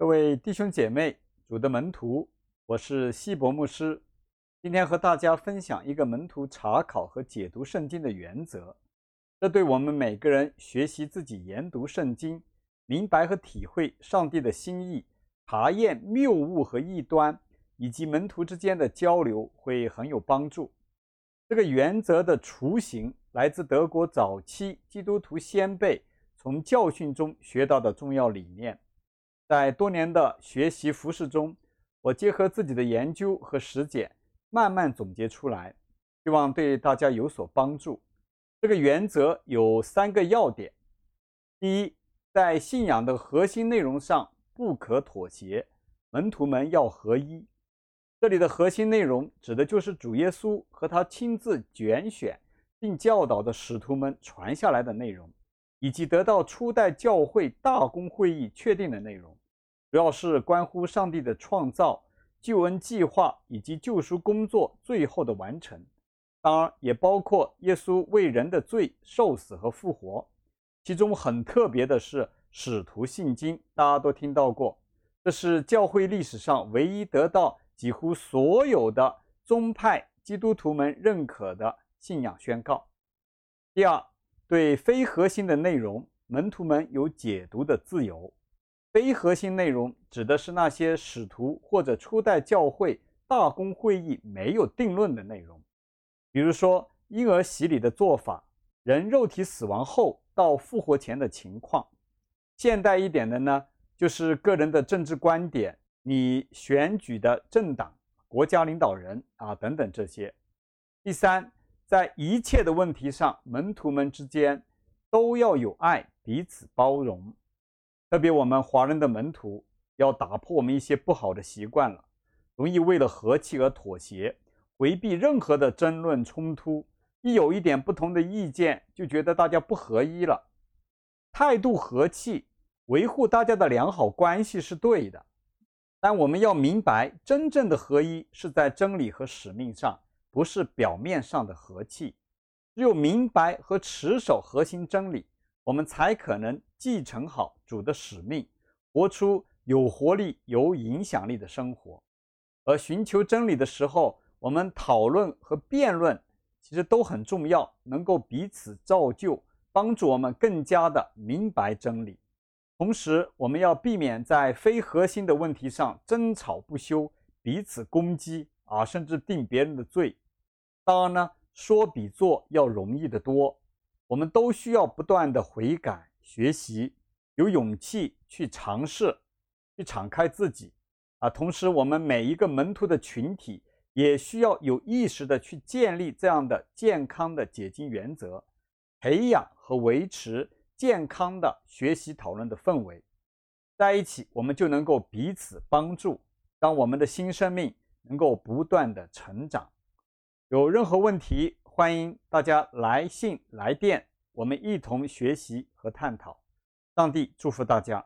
各位弟兄姐妹、主的门徒，我是希伯牧师。今天和大家分享一个门徒查考和解读圣经的原则。这对我们每个人学习自己研读圣经、明白和体会上帝的心意、查验谬误和异端，以及门徒之间的交流，会很有帮助。这个原则的雏形来自德国早期基督徒先辈从教训中学到的重要理念，在多年的学习服饰中，我结合自己的研究和实践，慢慢总结出来，希望对大家有所帮助。这个原则有三个要点：第一，在信仰的核心内容上不可妥协，门徒们要合一。这里的核心内容指的就是主耶稣和他亲自拣选并教导的使徒们传下来的内容。以及得到初代教会大公会议确定的内容，主要是关乎上帝的创造、救恩计划以及救赎工作最后的完成。当然，也包括耶稣为人的罪受死和复活。其中很特别的是使徒信经，大家都听到过，这是教会历史上唯一得到几乎所有的宗派基督徒们认可的信仰宣告。第二。对非核心的内容，门徒们有解读的自由。非核心内容指的是那些使徒或者初代教会大公会议没有定论的内容，比如说婴儿洗礼的做法，人肉体死亡后到复活前的情况。现代一点的呢，就是个人的政治观点，你选举的政党、国家领导人啊等等这些。第三。在一切的问题上，门徒们之间都要有爱，彼此包容。特别我们华人的门徒要打破我们一些不好的习惯了，容易为了和气而妥协，回避任何的争论冲突。一有一点不同的意见，就觉得大家不合一了。态度和气，维护大家的良好关系是对的，但我们要明白，真正的合一是在真理和使命上。不是表面上的和气，只有明白和持守核心真理，我们才可能继承好主的使命，活出有活力、有影响力的生活。而寻求真理的时候，我们讨论和辩论其实都很重要，能够彼此造就，帮助我们更加的明白真理。同时，我们要避免在非核心的问题上争吵不休，彼此攻击。啊，甚至定别人的罪，当然呢，说比做要容易得多。我们都需要不断的悔改、学习，有勇气去尝试，去敞开自己。啊，同时我们每一个门徒的群体也需要有意识的去建立这样的健康的解经原则，培养和维持健康的学习讨论的氛围，在一起我们就能够彼此帮助，让我们的新生命。能够不断的成长，有任何问题，欢迎大家来信来电，我们一同学习和探讨。上帝祝福大家。